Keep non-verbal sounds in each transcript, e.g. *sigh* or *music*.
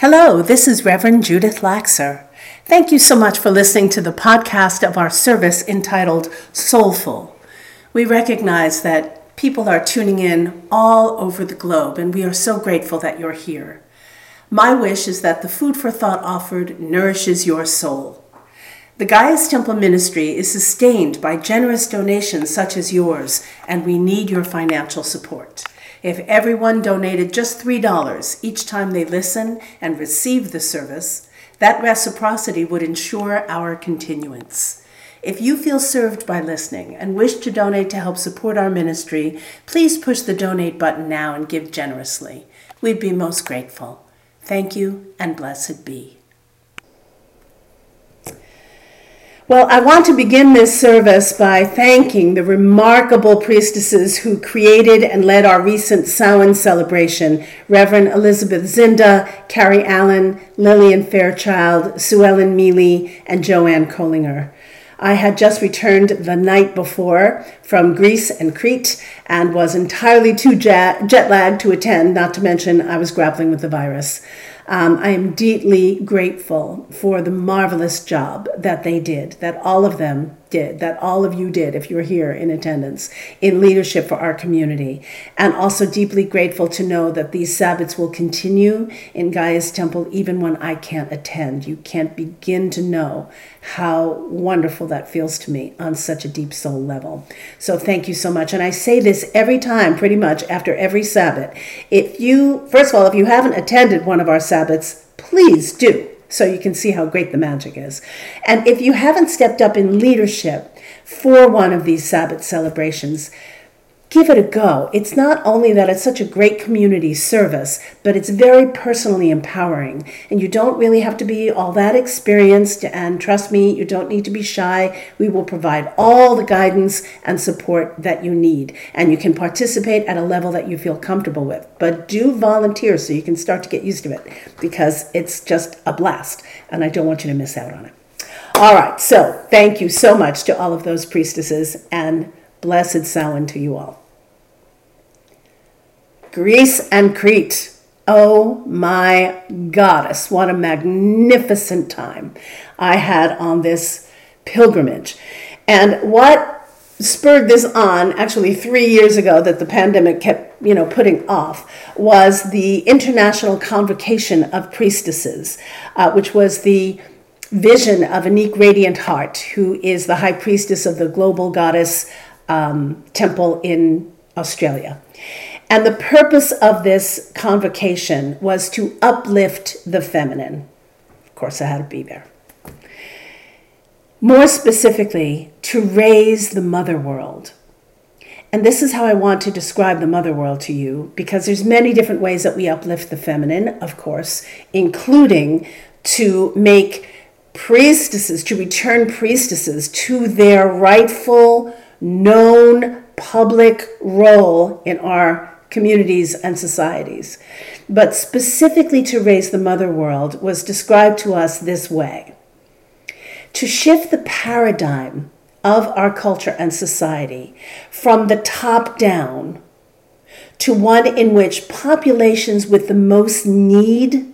Hello, this is Reverend Judith Laxer. Thank you so much for listening to the podcast of our service entitled Soulful. We recognize that people are tuning in all over the globe, and we are so grateful that you're here. My wish is that the food for thought offered nourishes your soul. The Gaia's Temple Ministry is sustained by generous donations such as yours, and we need your financial support. If everyone donated just $3 each time they listen and receive the service, that reciprocity would ensure our continuance. If you feel served by listening and wish to donate to help support our ministry, please push the donate button now and give generously. We'd be most grateful. Thank you and blessed be. Well, I want to begin this service by thanking the remarkable priestesses who created and led our recent Samhain celebration Reverend Elizabeth Zinda, Carrie Allen, Lillian Fairchild, Sue Ellen Mealy, and Joanne Collinger. I had just returned the night before from Greece and Crete and was entirely too jet lagged to attend, not to mention I was grappling with the virus. Um, I am deeply grateful for the marvelous job that they did, that all of them did, that all of you did, if you're here in attendance, in leadership for our community. And also deeply grateful to know that these Sabbats will continue in Gaia's Temple even when I can't attend. You can't begin to know how wonderful that feels to me on such a deep soul level. So thank you so much. And I say this every time, pretty much after every Sabbat. If you, first of all, if you haven't attended one of our Sabbats, please do so you can see how great the magic is. And if you haven't stepped up in leadership for one of these Sabbat celebrations, give it a go. It's not only that it's such a great community service, but it's very personally empowering. And you don't really have to be all that experienced. And trust me, you don't need to be shy. We will provide all the guidance and support that you need. And you can participate at a level that you feel comfortable with. But do volunteer so you can start to get used to it because it's just a blast. And I don't want you to miss out on it. All right, so thank you so much to all of those priestesses and Blessed Samhain to you all. Greece and Crete. Oh my goddess, what a magnificent time I had on this pilgrimage. And what spurred this on actually 3 years ago that the pandemic kept, you know, putting off was the International Convocation of Priestesses, uh, which was the vision of Anique Radiant Heart, who is the high priestess of the global goddess um, temple in Australia. And the purpose of this convocation was to uplift the feminine. Of course, I had to be there. More specifically, to raise the mother world. And this is how I want to describe the mother world to you because there's many different ways that we uplift the feminine, of course, including to make priestesses, to return priestesses to their rightful known public role in our communities and societies. But specifically to raise the mother world was described to us this way to shift the paradigm of our culture and society from the top down to one in which populations with the most need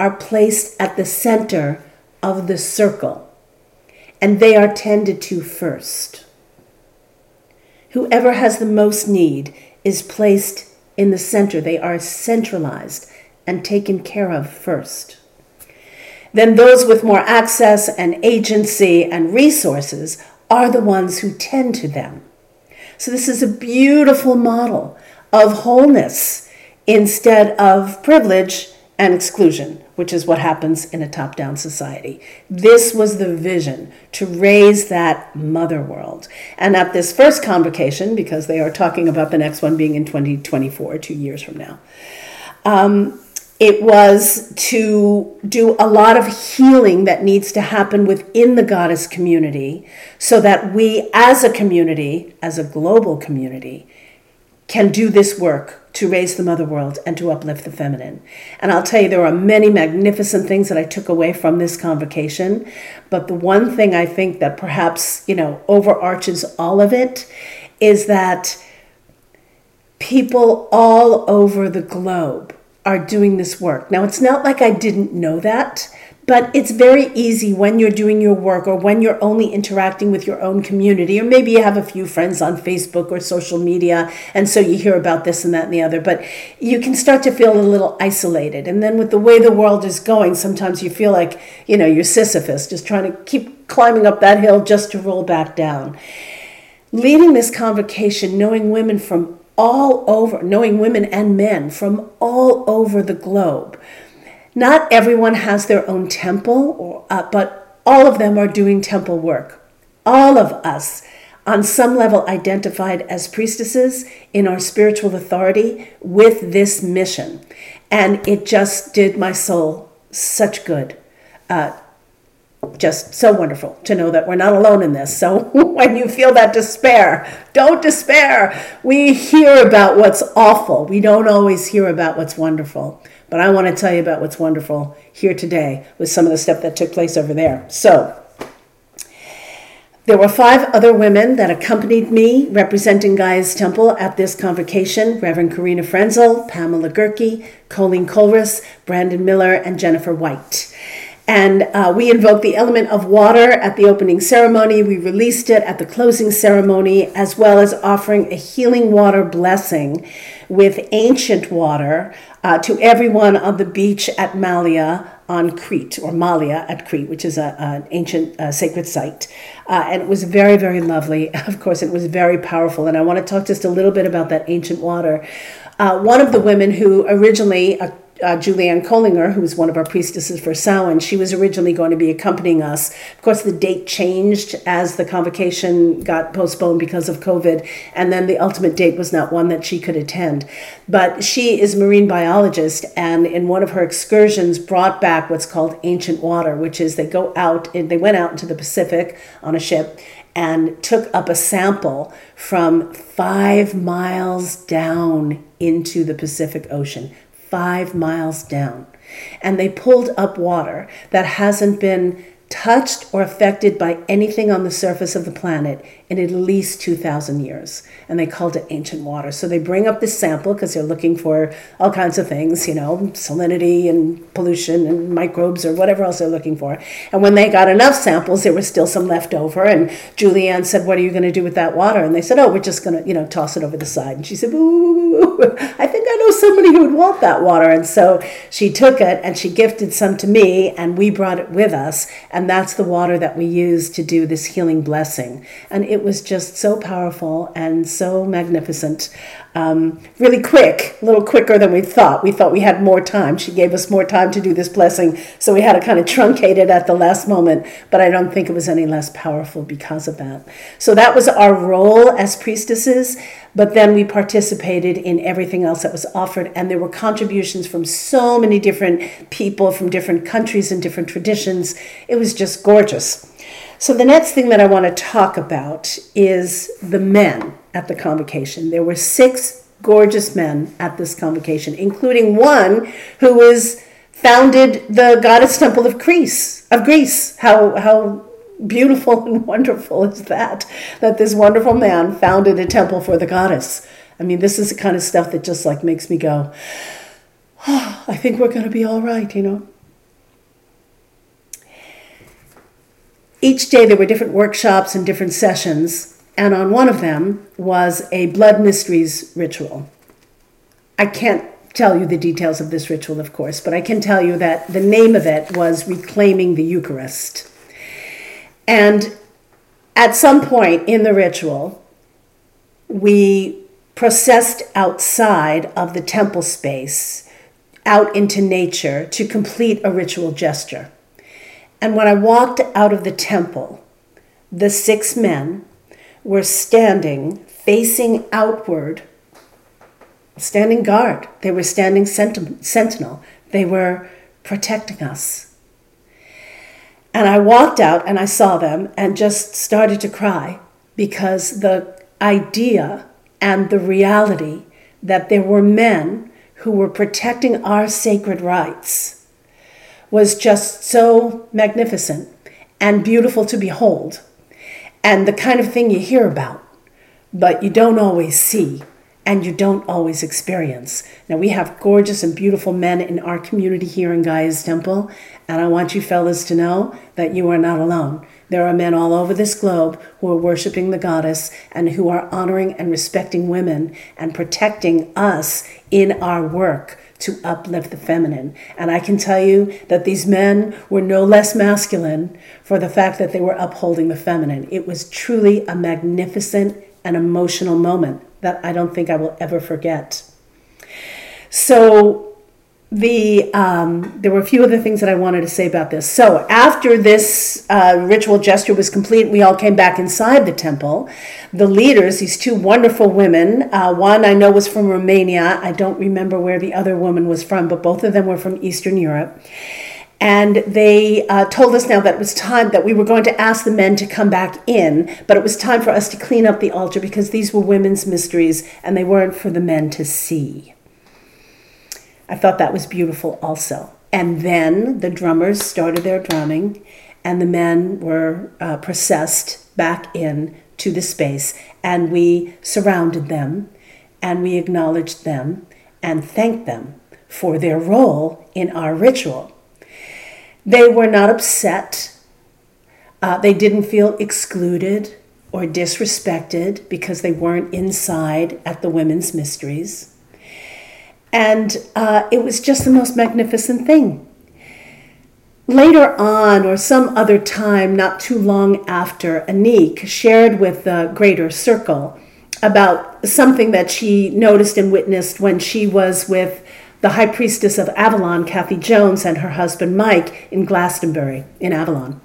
are placed at the center of the circle and they are tended to first. Whoever has the most need is placed in the center. They are centralized and taken care of first. Then those with more access and agency and resources are the ones who tend to them. So, this is a beautiful model of wholeness instead of privilege and exclusion which is what happens in a top down society. This was the vision to raise that mother world. And at this first convocation, because they are talking about the next one being in 2024, two years from now, um, it was to do a lot of healing that needs to happen within the goddess community so that we, as a community, as a global community, can do this work to raise the mother world and to uplift the feminine. And I'll tell you, there are many magnificent things that I took away from this convocation. But the one thing I think that perhaps, you know, overarches all of it is that people all over the globe are doing this work. Now, it's not like I didn't know that, but it's very easy when you're doing your work or when you're only interacting with your own community, or maybe you have a few friends on Facebook or social media, and so you hear about this and that and the other, but you can start to feel a little isolated. And then with the way the world is going, sometimes you feel like, you know, you're Sisyphus, just trying to keep climbing up that hill just to roll back down. Leading this convocation, knowing women from all over, knowing women and men from all over the globe. Not everyone has their own temple, or, uh, but all of them are doing temple work. All of us, on some level, identified as priestesses in our spiritual authority with this mission. And it just did my soul such good. Uh, just so wonderful to know that we're not alone in this. So *laughs* when you feel that despair, don't despair. We hear about what's awful. We don't always hear about what's wonderful. But I want to tell you about what's wonderful here today with some of the stuff that took place over there. So there were five other women that accompanied me representing Gaia's Temple at this convocation Reverend Karina Frenzel, Pamela Gerke, Colleen Colress, Brandon Miller, and Jennifer White. And uh, we invoked the element of water at the opening ceremony. We released it at the closing ceremony, as well as offering a healing water blessing with ancient water uh, to everyone on the beach at Malia on Crete, or Malia at Crete, which is a, an ancient uh, sacred site. Uh, and it was very, very lovely. *laughs* Of course, it was very powerful. And I want to talk just a little bit about that ancient water. Uh, one of the women who originally uh, uh, Julianne Kollinger, who was one of our priestesses for Samhain, she was originally going to be accompanying us. Of course, the date changed as the convocation got postponed because of COVID, and then the ultimate date was not one that she could attend. But she is marine biologist, and in one of her excursions, brought back what's called ancient water, which is they go out, and they went out into the Pacific on a ship and took up a sample from five miles down into the Pacific Ocean five miles down. And they pulled up water that hasn't been touched or affected by anything on the surface of the planet in at least 2,000 years. And they called it ancient water. So they bring up this sample because they're looking for all kinds of things, you know, salinity and pollution and microbes or whatever else they're looking for. And when they got enough samples, there was still some left over. And Julianne said, What are you going to do with that water? And they said, Oh, we're just going to, you know, toss it over the side. And she said, Ooh, I think I know somebody who would want that water. And so she took it and she gifted some to me, and we brought it with us. And that's the water that we use to do this healing blessing. And it was just so powerful and so magnificent. Um, really quick, a little quicker than we thought. We thought we had more time. She gave us more time to do this blessing, so we had to kind of truncate it at the last moment, but I don't think it was any less powerful because of that. So that was our role as priestesses, but then we participated in everything else that was offered, and there were contributions from so many different people from different countries and different traditions. It was just gorgeous. So, the next thing that I want to talk about is the men at the convocation. There were six gorgeous men at this convocation, including one who was founded the goddess temple of Greece. Of Greece, how how beautiful *laughs* and wonderful is that? That this wonderful man founded a temple for the goddess. I mean, this is the kind of stuff that just like makes me go, oh, *sighs* I think we're going to be all right, you know. Each day there were different workshops and different sessions, and on one of them was a blood mysteries ritual. I can't tell you the details of this ritual, of course, but I can tell you that the name of it was Reclaiming the Eucharist. And at some point in the ritual, we processed outside of the temple space out into nature to complete a ritual gesture. And when I walked out of the temple, the six men were standing facing outward, standing guard. They were standing sentinel. They were protecting us. And I walked out and I saw them and just started to cry because the idea and the reality that there were men who were protecting our sacred rights was just so magnificent and beautiful to behold, and the kind of thing you hear about, but you don't always see. and you don't always experience. Now, we have gorgeous and beautiful men in our community here in Gaia's Temple, and I want you fellas to know that you are not alone. There are men all over this globe who are worshiping the goddess and who are honoring and respecting women and protecting us in our work to uplift the feminine. And I can tell you that these men were no less masculine for the fact that they were upholding the feminine. It was truly a magnificent and emotional moment that I don't think I will ever forget. So the um, there were a few other things that I wanted to say about this. So after this uh, ritual gesture was complete, we all came back inside the temple. The leaders, these two wonderful women, uh, one I know was from Romania. I don't remember where the other woman was from, but both of them were from Eastern Europe. And they uh, told us now that it was time that we were going to ask the men to come back in, but it was time for us to clean up the altar because these were women's mysteries and they weren't for the men to see. I thought that was beautiful also. And then the drummers started their drumming, and the men were uh, processed back in to the space, and we surrounded them, and we acknowledged them, and thanked them for their role in our ritual. They were not upset. Uh, they didn't feel excluded or disrespected because they weren't inside at the women's mysteries. And uh, it was just the most magnificent thing. Later on, or some other time, not too long after, Anique shared with the Greater Circle about something that she noticed and witnessed when she was with the High Priestess of Avalon, Kathy Jones, and her husband Mike in Glastonbury, in Avalon.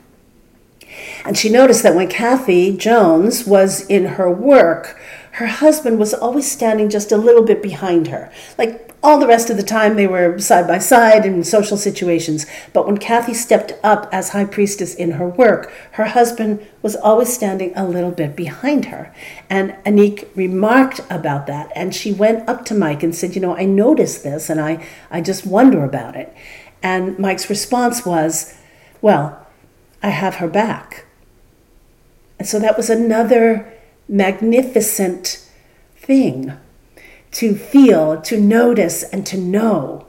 And she noticed that when Kathy Jones was in her work, her husband was always standing just a little bit behind her, like all the rest of the time, they were side by side in social situations. But when Kathy stepped up as high priestess in her work, her husband was always standing a little bit behind her. And Anique remarked about that. And she went up to Mike and said, You know, I noticed this and I, I just wonder about it. And Mike's response was, Well, I have her back. And so that was another magnificent thing to feel, to notice, and to know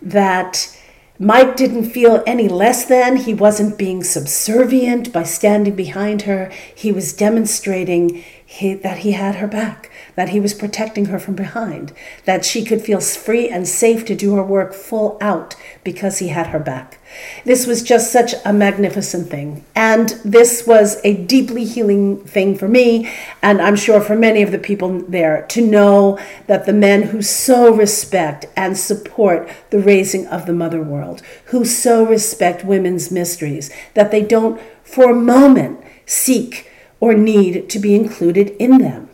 that Mike didn't feel any less than. He wasn't being subservient by standing behind her. He was demonstrating he, that he had her back, that he was protecting her from behind, that she could feel free and safe to do her work full out because he had her back. This was just such a magnificent thing. And this was a deeply healing thing for me, and I'm sure for many of the people there, to know that the men who so respect and support the raising of the mother world, who so respect women's mysteries, that they don't for a moment seek or need to be included in them.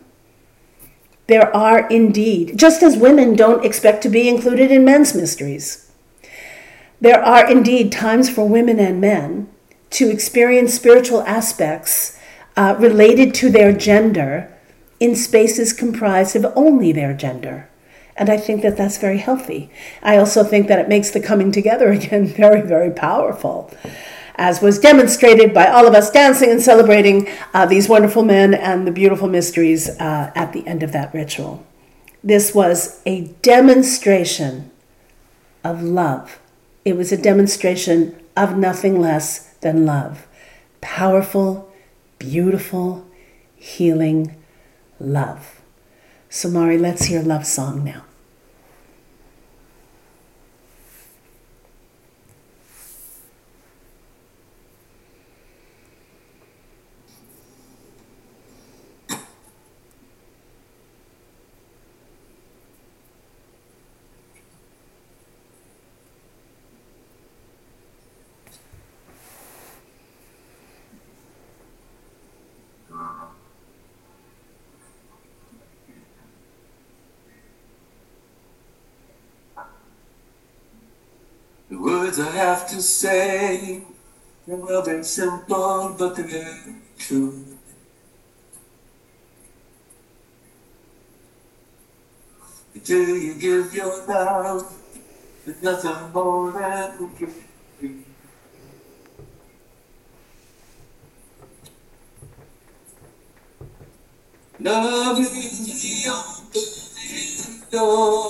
There are indeed, just as women don't expect to be included in men's mysteries there are indeed times for women and men to experience spiritual aspects uh, related to their gender in spaces comprised of only their gender. And I think that that's very healthy. I also think that it makes the coming together *laughs* again very, very powerful, as was demonstrated by all of us dancing and celebrating uh, these wonderful men and the beautiful mysteries uh, at the end of that ritual. This was a demonstration of love it was a demonstration of nothing less than love. Powerful, beautiful, healing love. So, Mari, let's hear love song now. Words I have to say are well been simple, but they're true. Until you give your love, there's nothing more we can do. Love is the thing door.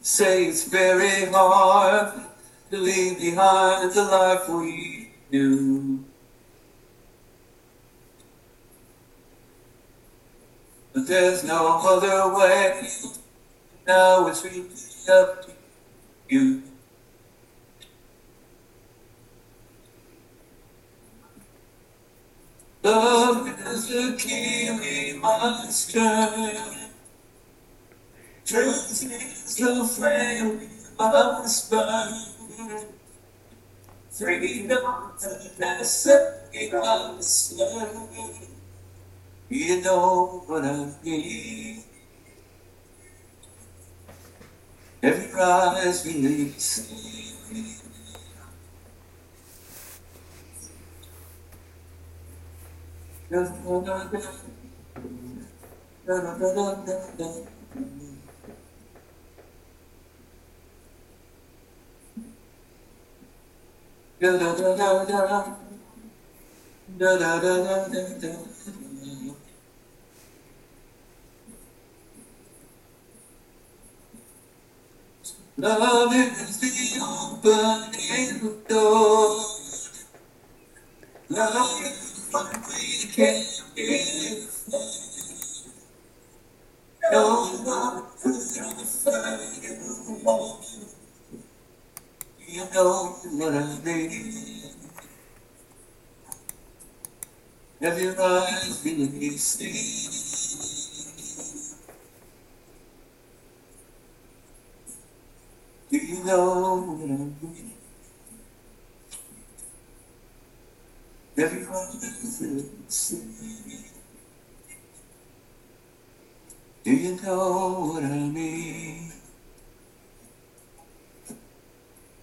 Say it's very hard to leave behind the life we knew. But there's no other way. Now it's really up to you. Love is the key we must turn. Truth is the flame we must burn. Freedom to necessity must learn. You know what I mean. Every rise we need Da da Love is the opening door. Love is what we can give. No one could offer you know what I mean. Do you know what I mean? You know what I mean?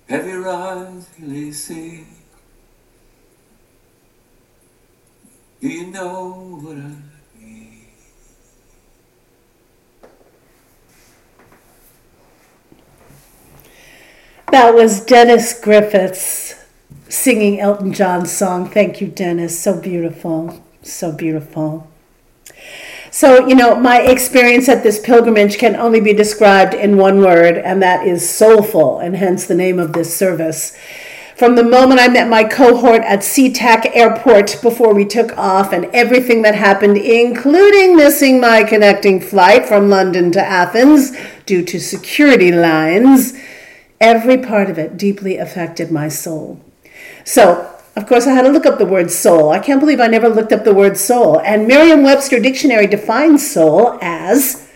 Have your eyes really see? Do you know what I mean? That was Dennis Griffiths singing Elton John's song. Thank you, Dennis. So beautiful. So beautiful. So, you know, my experience at this pilgrimage can only be described in one word, and that is soulful, and hence the name of this service. From the moment I met my cohort at SeaTac Airport before we took off, and everything that happened, including missing my connecting flight from London to Athens due to security lines, every part of it deeply affected my soul. So, of course, I had to look up the word soul. I can't believe I never looked up the word soul. And Merriam Webster Dictionary defines soul as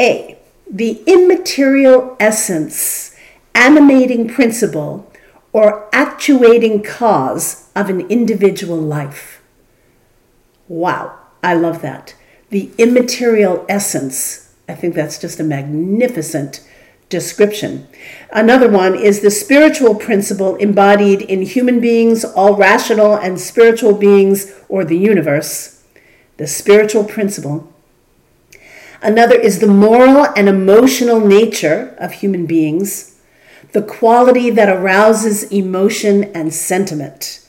A, the immaterial essence, animating principle, or actuating cause of an individual life. Wow, I love that. The immaterial essence. I think that's just a magnificent description. Another one is the spiritual principle embodied in human beings, all rational and spiritual beings, or the universe. The spiritual principle. Another is the moral and emotional nature of human beings, the quality that arouses emotion and sentiment.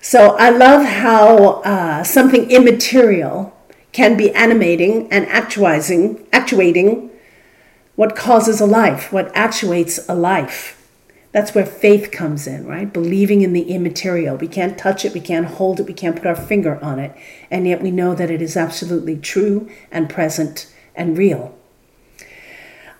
So I love how uh, something immaterial can be animating and actualizing, actuating what causes a life, what actuates a life. That's where faith comes in, right? Believing in the immaterial. We can't touch it, we can't hold it, we can't put our finger on it, and yet we know that it is absolutely true and present and real.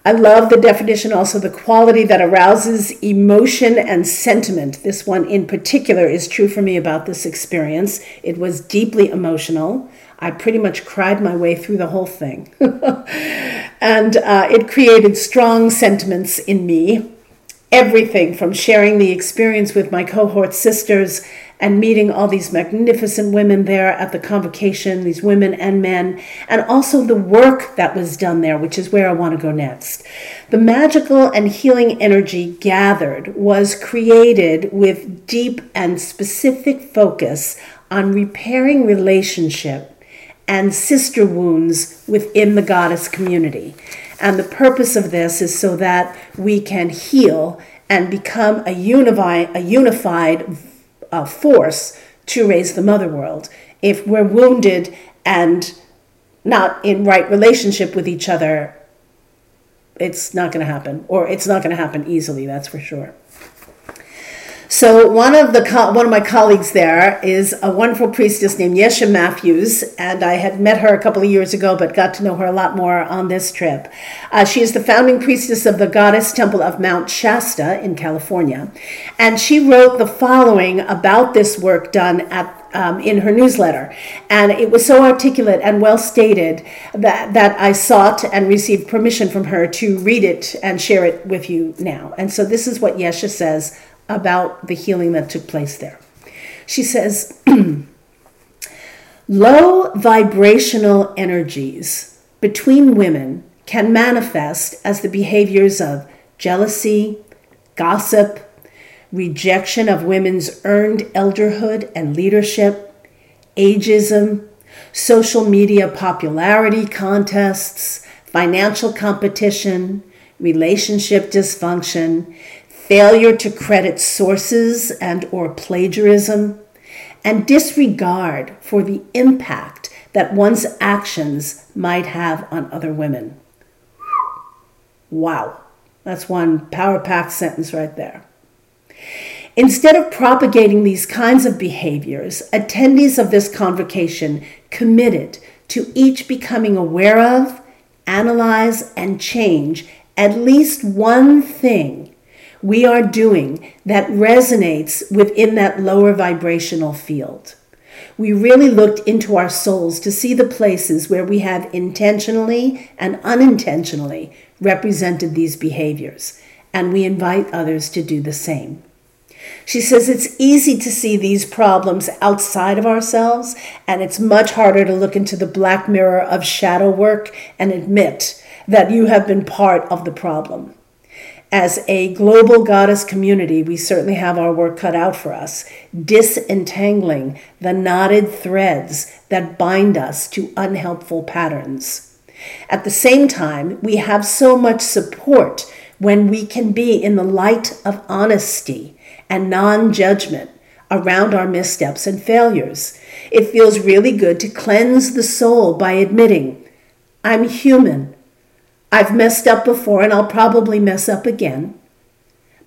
I love the definition also the quality that arouses emotion and sentiment. This one in particular is true for me about this experience. It was deeply emotional. I pretty much cried my way through the whole thing. *laughs* and uh, it created strong sentiments in me. Everything from sharing the experience with my cohort sisters and meeting all these magnificent women there at the convocation, these women and men, and also the work that was done there, which is where I want to go next. The magical and healing energy gathered was created with deep and specific focus on repairing relationship and sister wounds within the goddess community. And the purpose of this is so that we can heal and become a, unified, a unified uh, force to raise the mother world. If we're wounded and not in right relationship with each other, it's not going to happen, or it's not going to happen easily, that's for sure. So one of the one of my colleagues there is a wonderful priestess named Yeshe Matthews, and I had met her a couple of years ago, but got to know her a lot more on this trip. Uh, she is the founding priestess of the Goddess Temple of Mount Shasta in California, and she wrote the following about this work done at um, in her newsletter. And it was so articulate and well stated that, that I sought and received permission from her to read it and share it with you now. And so this is what Yeshe says about the healing that took place there. She says, *clears throat* low vibrational energies between women can manifest as the behaviors of jealousy, gossip, rejection of women's earned elderhood and leadership, ageism, social media popularity contests, financial competition, relationship dysfunction, failure to credit sources and or plagiarism, and disregard for the impact that one's actions might have on other women. Wow, that's one power packed sentence right there. Instead of propagating these kinds of behaviors, attendees of this convocation committed to each becoming aware of, analyze, and change at least one thing we are doing that resonates within that lower vibrational field. We really looked into our souls to see the places where we have intentionally and unintentionally represented these behaviors, and we invite others to do the same. She says it's easy to see these problems outside of ourselves, and it's much harder to look into the black mirror of shadow work and admit that you have been part of the problem as a global goddess community, we certainly have our work cut out for us, disentangling the knotted threads that bind us to unhelpful patterns. At the same time, we have so much support when we can be in the light of honesty and non judgment around our missteps and failures. It feels really good to cleanse the soul by admitting, I'm human. I've messed up before and I'll probably mess up again.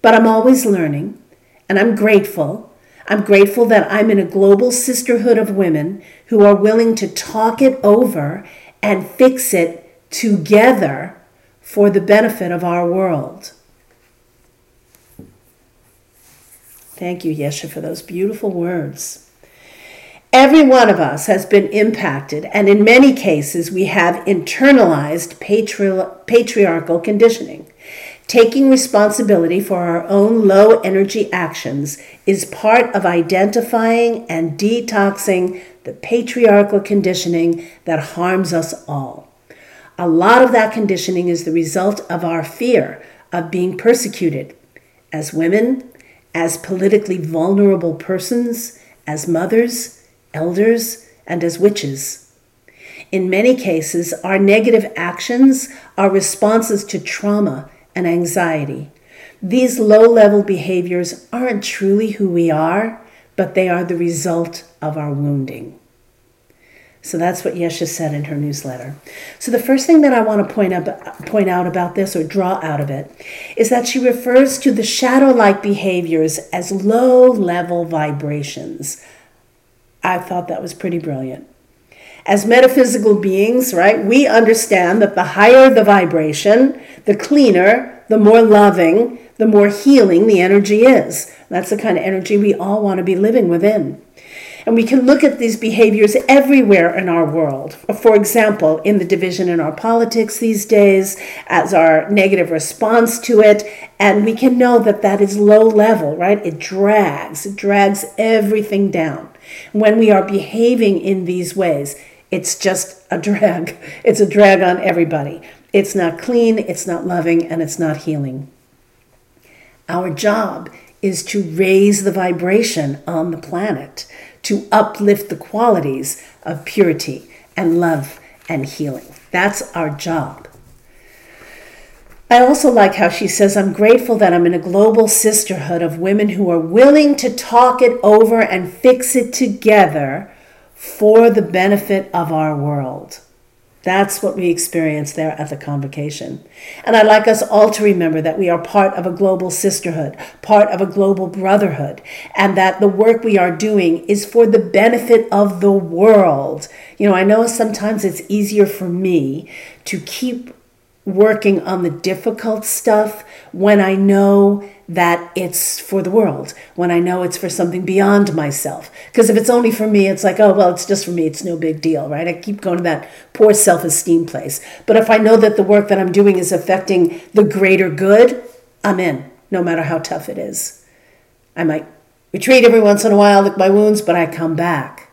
But I'm always learning and I'm grateful. I'm grateful that I'm in a global sisterhood of women who are willing to talk it over and fix it together for the benefit of our world. Thank you, Yeshe, for those beautiful words. Every one of us has been impacted, and in many cases, we have internalized patri- patriarchal conditioning. Taking responsibility for our own low energy actions is part of identifying and detoxing the patriarchal conditioning that harms us all. A lot of that conditioning is the result of our fear of being persecuted as women, as politically vulnerable persons, as mothers elders, and as witches. In many cases, our negative actions are responses to trauma and anxiety. These low level behaviors aren't truly who we are, but they are the result of our wounding. So that's what Yeshe said in her newsletter. So the first thing that I want to point, up, point out about this or draw out of it is that she refers to the shadow like behaviors as low level vibrations, I thought that was pretty brilliant. As metaphysical beings, right, we understand that the higher the vibration, the cleaner, the more loving, the more healing the energy is. That's the kind of energy we all want to be living within. And we can look at these behaviors everywhere in our world. For example, in the division in our politics these days, as our negative response to it. And we can know that that is low level, right? It drags, it drags everything down. When we are behaving in these ways, it's just a drag. *laughs* It's a drag on everybody. It's not clean, it's not loving, and it's not healing. Our job is to raise the vibration on the planet, to uplift the qualities of purity and love and healing. That's our job. I also like how she says, I'm grateful that I'm in a global sisterhood of women who are willing to talk it over and fix it together for the benefit of our world. That's what we experience there at the convocation. And I'd like us all to remember that we are part of a global sisterhood, part of a global brotherhood, and that the work we are doing is for the benefit of the world. You know, I know sometimes it's easier for me to keep working on the difficult stuff when I know that it's for the world, when I know it's for something beyond myself. Because if it's only for me, it's like, oh, well, it's just for me, it's no big deal, right? I keep going to that poor self esteem place. But if I know that the work that I'm doing is affecting the greater good, I'm in, no matter how tough it is. I might retreat every once in a while, lick my wounds, but I come back.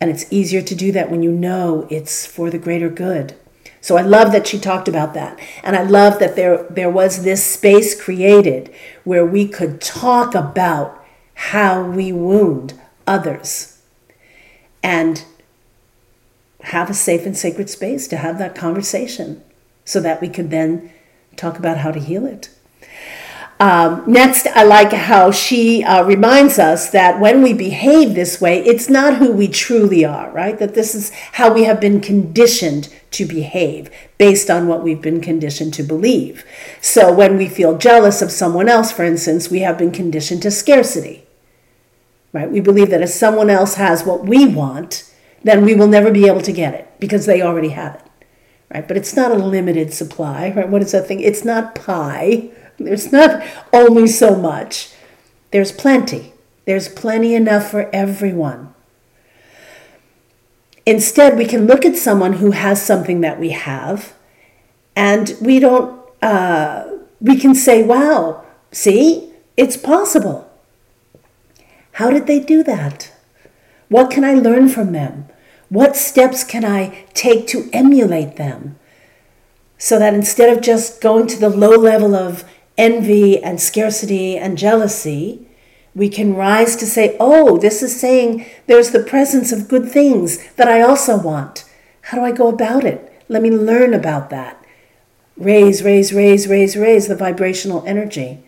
And it's easier to do that when you know it's for the greater good. So I love that she talked about that. And I love that there, there was this space created where we could talk about how we wound others and have a safe and sacred space to have that conversation so that we could then talk about how to heal it. Um, next, I like how she uh, reminds us that when we behave this way, it's not who we truly are, right? That this is how we have been conditioned to behave based on what we've been conditioned to believe. So when we feel jealous of someone else, for instance, we have been conditioned to scarcity, right? We believe that if someone else has what we want, then we will never be able to get it because they already have it, right? But it's not a limited supply, right? What is that thing? It's not pie there's not only so much, there's plenty. There's plenty enough for everyone. Instead, we can look at someone who has something that we have, and we don't, uh, we can say, wow, see, it's possible. How did they do that? What can I learn from them? What steps can I take to emulate them? So that instead of just going to the low level of envy and scarcity and jealousy, we can rise to say, oh, this is saying there's the presence of good things that I also want. How do I go about it? Let me learn about that. Raise, raise, raise, raise, raise the vibrational energy.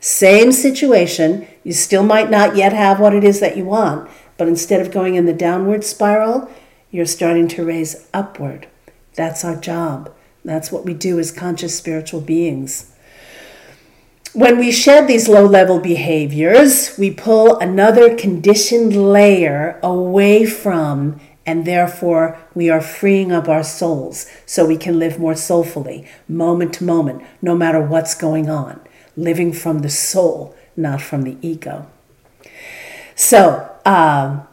Same situation, you still might not yet have what it is that you want, but instead of going in the downward spiral, you're starting to raise upward. That's our job. That's what we do as conscious spiritual beings. When we shed these low level behaviors, we pull another conditioned layer away from, and therefore we are freeing up our souls so we can live more soulfully, moment to moment, no matter what's going on, living from the soul, not from the ego. So, um,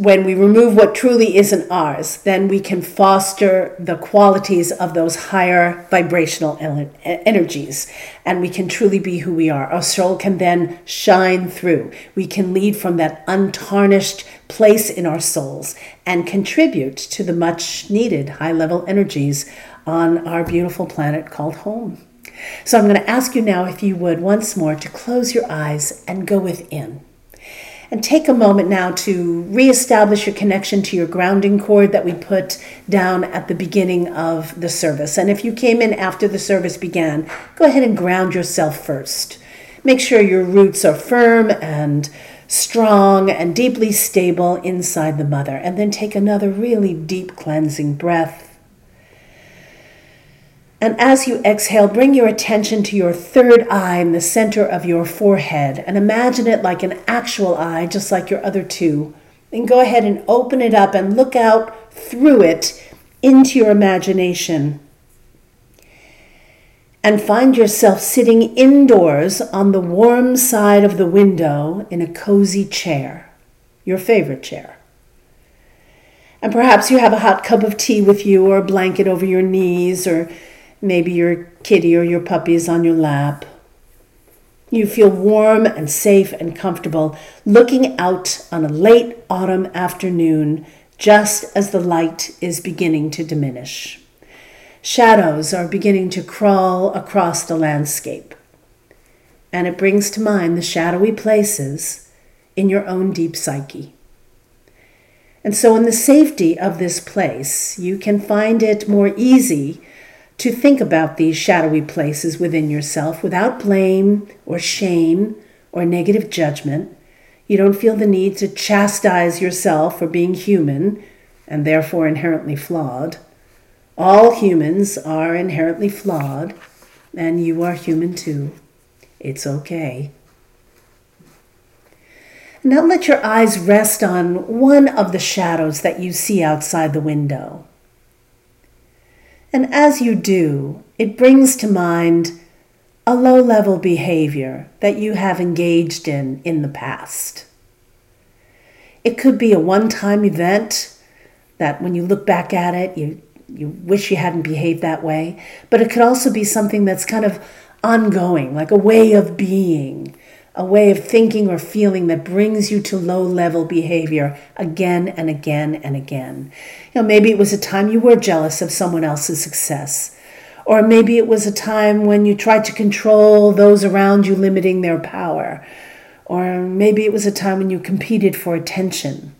when we remove what truly isn't ours, then we can foster the qualities of those higher vibrational energies and we can truly be who we are. Our soul can then shine through. We can lead from that untarnished place in our souls and contribute to the much needed high level energies on our beautiful planet called home. So I'm going to ask you now, if you would, once more to close your eyes and go within. And take a moment now to reestablish your connection to your grounding cord that we put down at the beginning of the service. And if you came in after the service began, go ahead and ground yourself first. Make sure your roots are firm and strong and deeply stable inside the mother. And then take another really deep cleansing breath and as you exhale, bring your attention to your third eye in the center of your forehead and imagine it like an actual eye, just like your other two. Then go ahead and open it up and look out through it into your imagination. And find yourself sitting indoors on the warm side of the window in a cozy chair. your favorite chair. And perhaps you have a hot cup of tea with you, or a blanket over your knees, or maybe your kitty or your puppy is on your lap. You feel warm and safe and comfortable looking out on a late autumn afternoon just as the light is beginning to diminish. Shadows are beginning to crawl across the landscape. And it brings to mind the shadowy places in your own deep psyche. And so, in the safety of this place, you can find it more easy to think about these shadowy places within yourself without blame or shame or negative judgment. You don't feel the need to chastise yourself for being human and therefore inherently flawed. All humans are inherently flawed, and you are human too. It's okay. Now let your eyes rest on one of the shadows that you see outside the window. And as you do, it brings to mind a low level behavior that you have engaged in in the past. It could be a one time event that when you look back at it, you, you wish you hadn't behaved that way. But it could also be something that's kind of ongoing, like a way of being, a way of thinking or feeling that brings you to low level behavior again and again and again. You know, maybe it was a time you were jealous of someone else's success. Or maybe it was a time when you tried to control those around you, limiting their power. Or maybe it was a time when you competed for attention.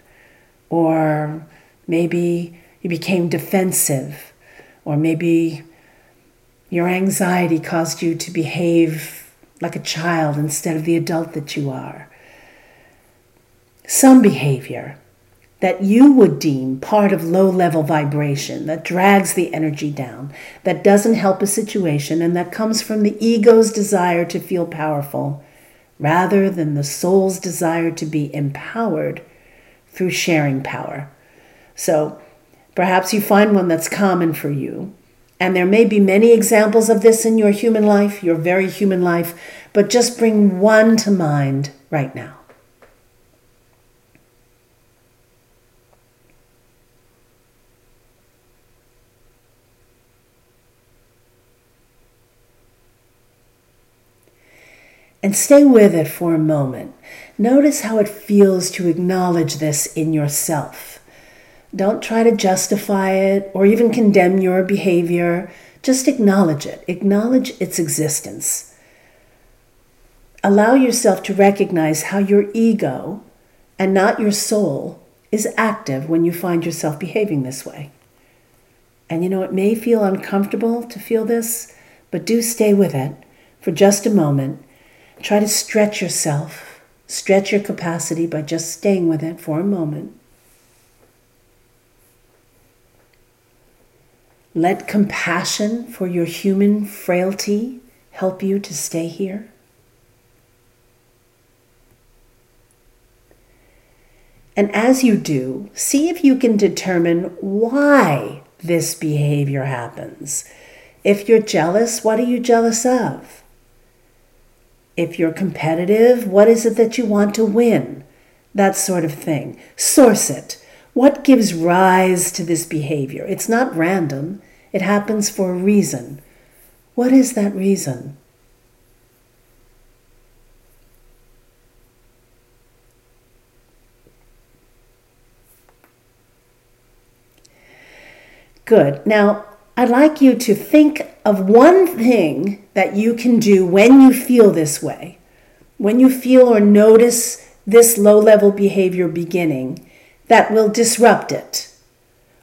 Or maybe you became defensive. Or maybe your anxiety caused you to behave like a child instead of the adult that you are. Some behavior that you would deem part of low level vibration that drags the energy down, that doesn't help a situation, and that comes from the ego's desire to feel powerful rather than the soul's desire to be empowered through sharing power. So perhaps you find one that's common for you and there may be many examples of this in your human life, your very human life, but just bring one to mind right now. And stay with it for a moment. Notice how it feels to acknowledge this in yourself. Don't try to justify it or even condemn your behavior. Just acknowledge it, acknowledge its existence. Allow yourself to recognize how your ego and not your soul is active when you find yourself behaving this way. And you know, it may feel uncomfortable to feel this, but do stay with it for just a moment. Try to stretch yourself, stretch your capacity by just staying with it for a moment. Let compassion for your human frailty help you to stay here. And as you do, see if you can determine why this behavior happens. If you're jealous, what are you jealous of? If you're competitive, what is it that you want to win? That sort of thing. Source it. What gives rise to this behavior? It's not random, it happens for a reason. What is that reason? Good. Now, I'd like you to think of one thing that you can do when you feel this way, when you feel or notice this low level behavior beginning that will disrupt it.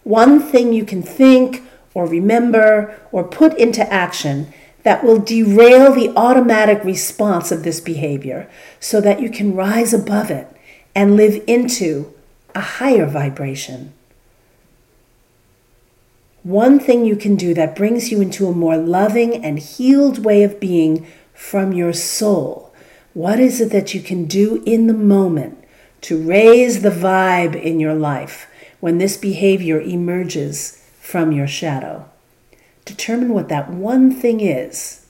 One thing you can think or remember or put into action that will derail the automatic response of this behavior so that you can rise above it and live into a higher vibration. One thing you can do that brings you into a more loving and healed way of being from your soul. What is it that you can do in the moment to raise the vibe in your life when this behavior emerges from your shadow. Determine what that one thing is.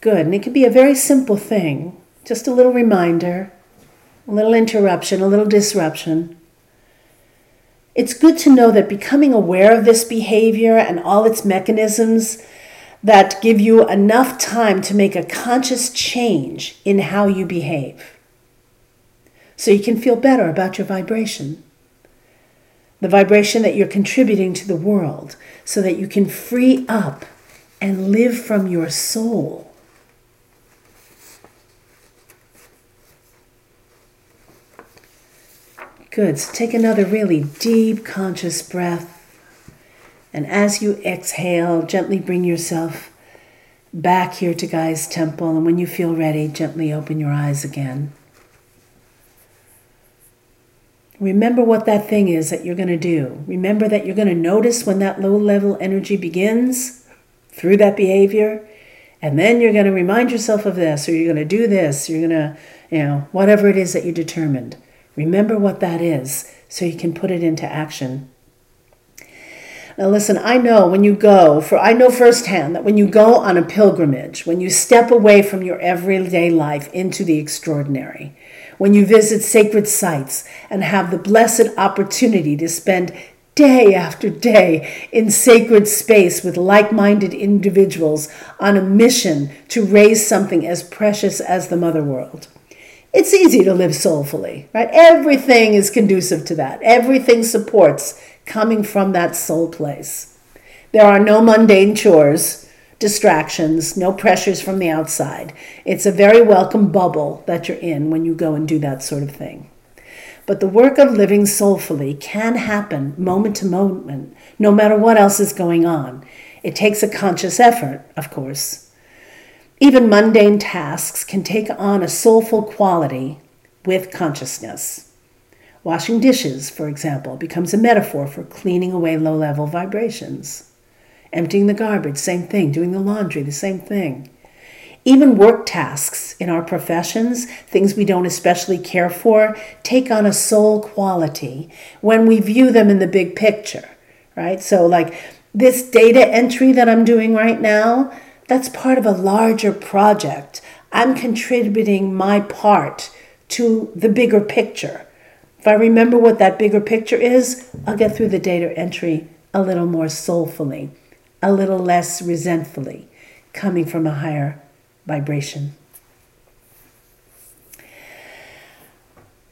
Good, and it can be a very simple thing, just a little reminder, a little interruption, a little disruption. It's good to know that becoming aware of this behavior and all its mechanisms that give you enough time to make a conscious change in how you behave. So you can feel better about your vibration. The vibration that you're contributing to the world, so that you can free up and live from your soul. Good. So take another really deep conscious breath. And as you exhale, gently bring yourself back here to Guy's temple. And when you feel ready, gently open your eyes again. Remember what that thing is that you're going to do. Remember that you're going to notice when that low level energy begins through that behavior. And then you're going to remind yourself of this, or you're going to do this, you're going to, you know, whatever it is that you determined. Remember what that is so you can put it into action. Now, listen, I know when you go, for I know firsthand that when you go on a pilgrimage, when you step away from your everyday life into the extraordinary, when you visit sacred sites and have the blessed opportunity to spend day after day in sacred space with like minded individuals on a mission to raise something as precious as the mother world. It's easy to live soulfully, right? Everything is conducive to that. Everything supports coming from that soul place. There are no mundane chores distractions, no pressures from the outside. It's a very welcome bubble that you're in when you go and do that sort of thing. But the work of living soulfully can happen moment to moment, no matter what else is going on. It takes a conscious effort, of course. Even mundane tasks can take on a soulful quality with consciousness. Washing dishes, for example, becomes a metaphor for cleaning away low level vibrations. Emptying the garbage, same thing. Doing the laundry, the same thing. Even work tasks in our professions, things we don't especially care for, take on a soul quality when we view them in the big picture, right? So, like this data entry that I'm doing right now, that's part of a larger project. I'm contributing my part to the bigger picture. If I remember what that bigger picture is, I'll get through the data entry a little more soulfully a little less resentfully, coming from a higher vibration.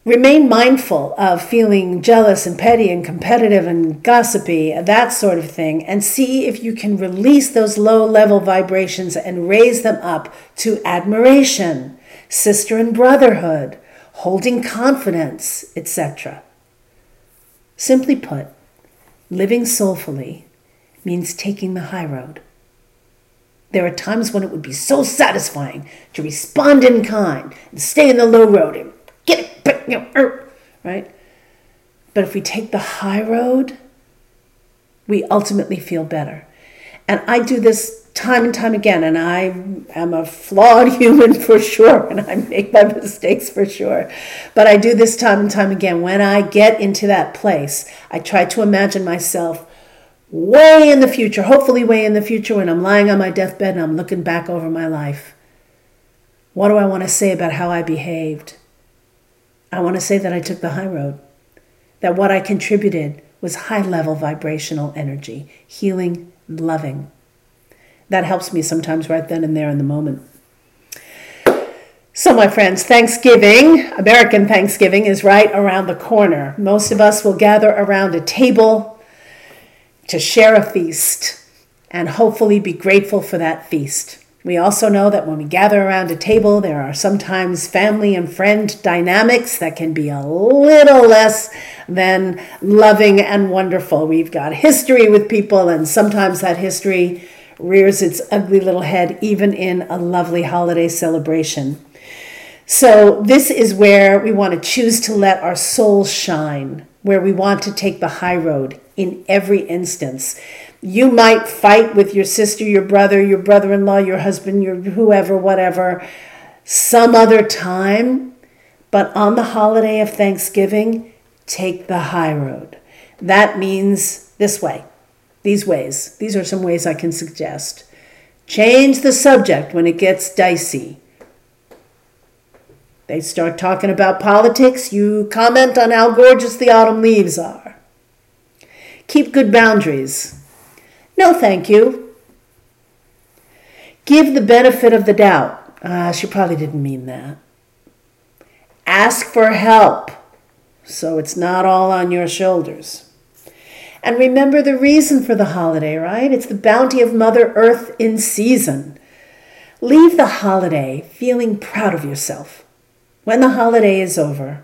Remain mindful of feeling jealous and petty and competitive and gossipy, that sort of thing, and see if you can release those low level vibrations and raise them up to admiration, sister and brotherhood, holding confidence, etc. Simply put, living soulfully means taking the high road. There are times when it would be so satisfying to respond in kind and stay in the low road and get it, you know, er, right? But if we take the high road, we ultimately feel better. And I do this time and time again, and I am a flawed *laughs* human for sure, and I make my mistakes for sure. But I do this time and time again. When I get into that place, I try to imagine myself way in the future, hopefully, way in the future, when I'm lying on my deathbed and I'm looking back over my life. What do I want to say about how I behaved? I want to say that I took the high road, that what I contributed was high level vibrational energy, healing, loving. That helps me sometimes right then and there in the moment. So, my friends, Thanksgiving, American Thanksgiving, is right around the corner. Most of us will gather around a table to share a feast and hopefully be grateful for that feast. We also know that when we gather around a table, there are sometimes family and friend dynamics that can be a little less than loving and wonderful. We've got history with people, and sometimes that history rears its ugly little head even in a lovely holiday celebration. So, this is where we want to choose to let our souls shine, where we want to take the high road in every instance. You might fight with your sister, your brother, your brother in law, your husband, your whoever, whatever, some other time. But on the holiday of Thanksgiving, take the high road. That means this way, these ways. These are some ways I can suggest. Change the subject when it gets dicey. They start talking about politics, you comment on how gorgeous the autumn leaves are. Keep good boundaries. No, thank you. Give the benefit of the doubt. Uh, she probably didn't mean that. Ask for help so it's not all on your shoulders. And remember the reason for the holiday, right? It's the bounty of Mother Earth in season. Leave the holiday feeling proud of yourself. When the holiday is over,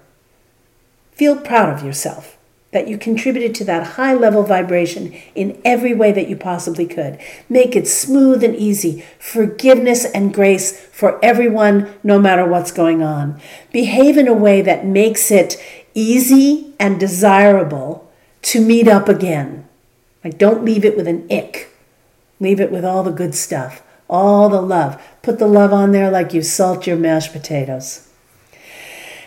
feel proud of yourself that you contributed to that high level vibration in every way that you possibly could. Make it smooth and easy. Forgiveness and grace for everyone, no matter what's going on. Behave in a way that makes it easy and desirable to meet up again. Like, don't leave it with an ick. Leave it with all the good stuff, all the love. Put the love on there like you salt your mashed potatoes.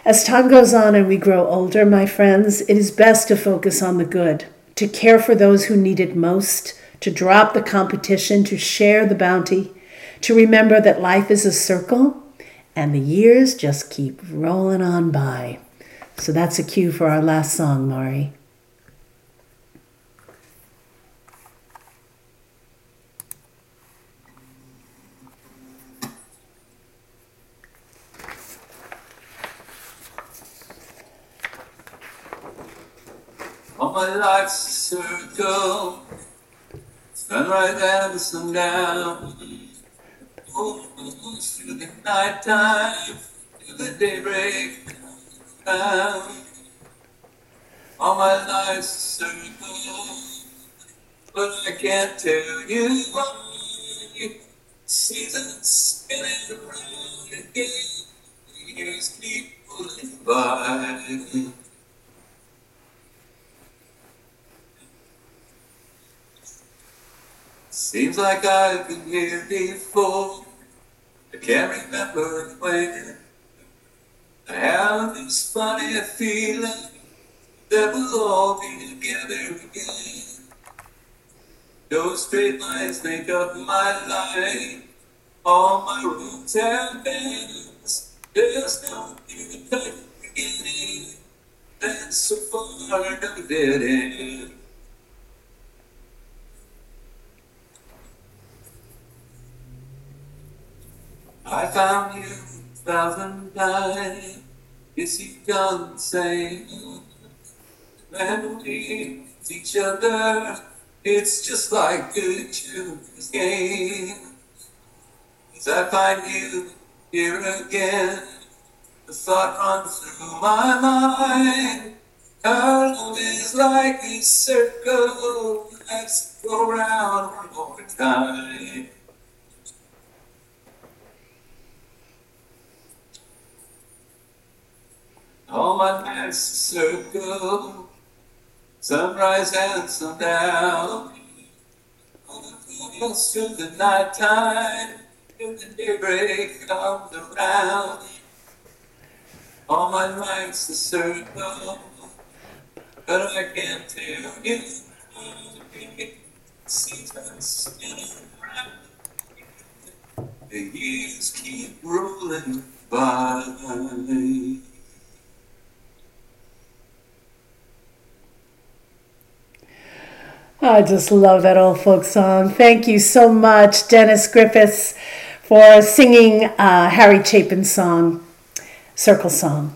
As time goes on and we grow older, my friends, it is best to focus on the good, to care for those who need it most, to drop the competition, to share the bounty, to remember that life is a circle and the years just keep rolling on by. So that's a cue for our last song, Mari. All my life's circle, sunrise and sundown. Oh, through the night time, to the daybreak, down. All my life's circle, but I can't tell you why. Seasons spinning around again, years keep pulling by. Seems like I've been here before. I can't remember when. I have this funny feeling that we'll all be together again. Those straight lines make up my life. All my roads have bends. There's no perfect beginning. And so far, no dead end. I found you a thousand times. Yes, you've done the same. Memories each other. It's just like a children's game. As I find you here again, the thought runs through my mind. Our love is like a circle. Let's go round one more time. All my a circle, sunrise and sundown. Close to the night time, till the daybreak comes around. All my life's a circle, but I can't tell you. Seasons the years keep rolling by. I just love that old folk song. Thank you so much, Dennis Griffiths, for singing uh, Harry Chapin's song, Circle Song.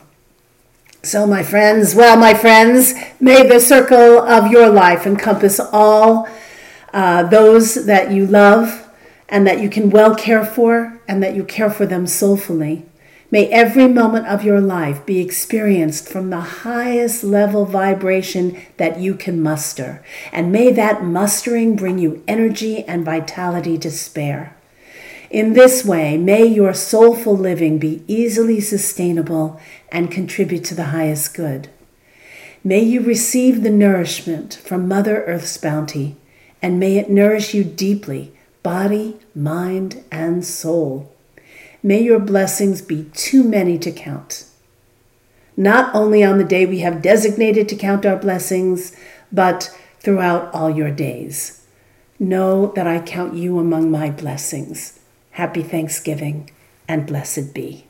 So, my friends, well, my friends, may the circle of your life encompass all uh, those that you love and that you can well care for and that you care for them soulfully. May every moment of your life be experienced from the highest level vibration that you can muster. And may that mustering bring you energy and vitality to spare. In this way, may your soulful living be easily sustainable and contribute to the highest good. May you receive the nourishment from Mother Earth's bounty, and may it nourish you deeply, body, mind, and soul. May your blessings be too many to count. Not only on the day we have designated to count our blessings, but throughout all your days. Know that I count you among my blessings. Happy Thanksgiving and blessed be.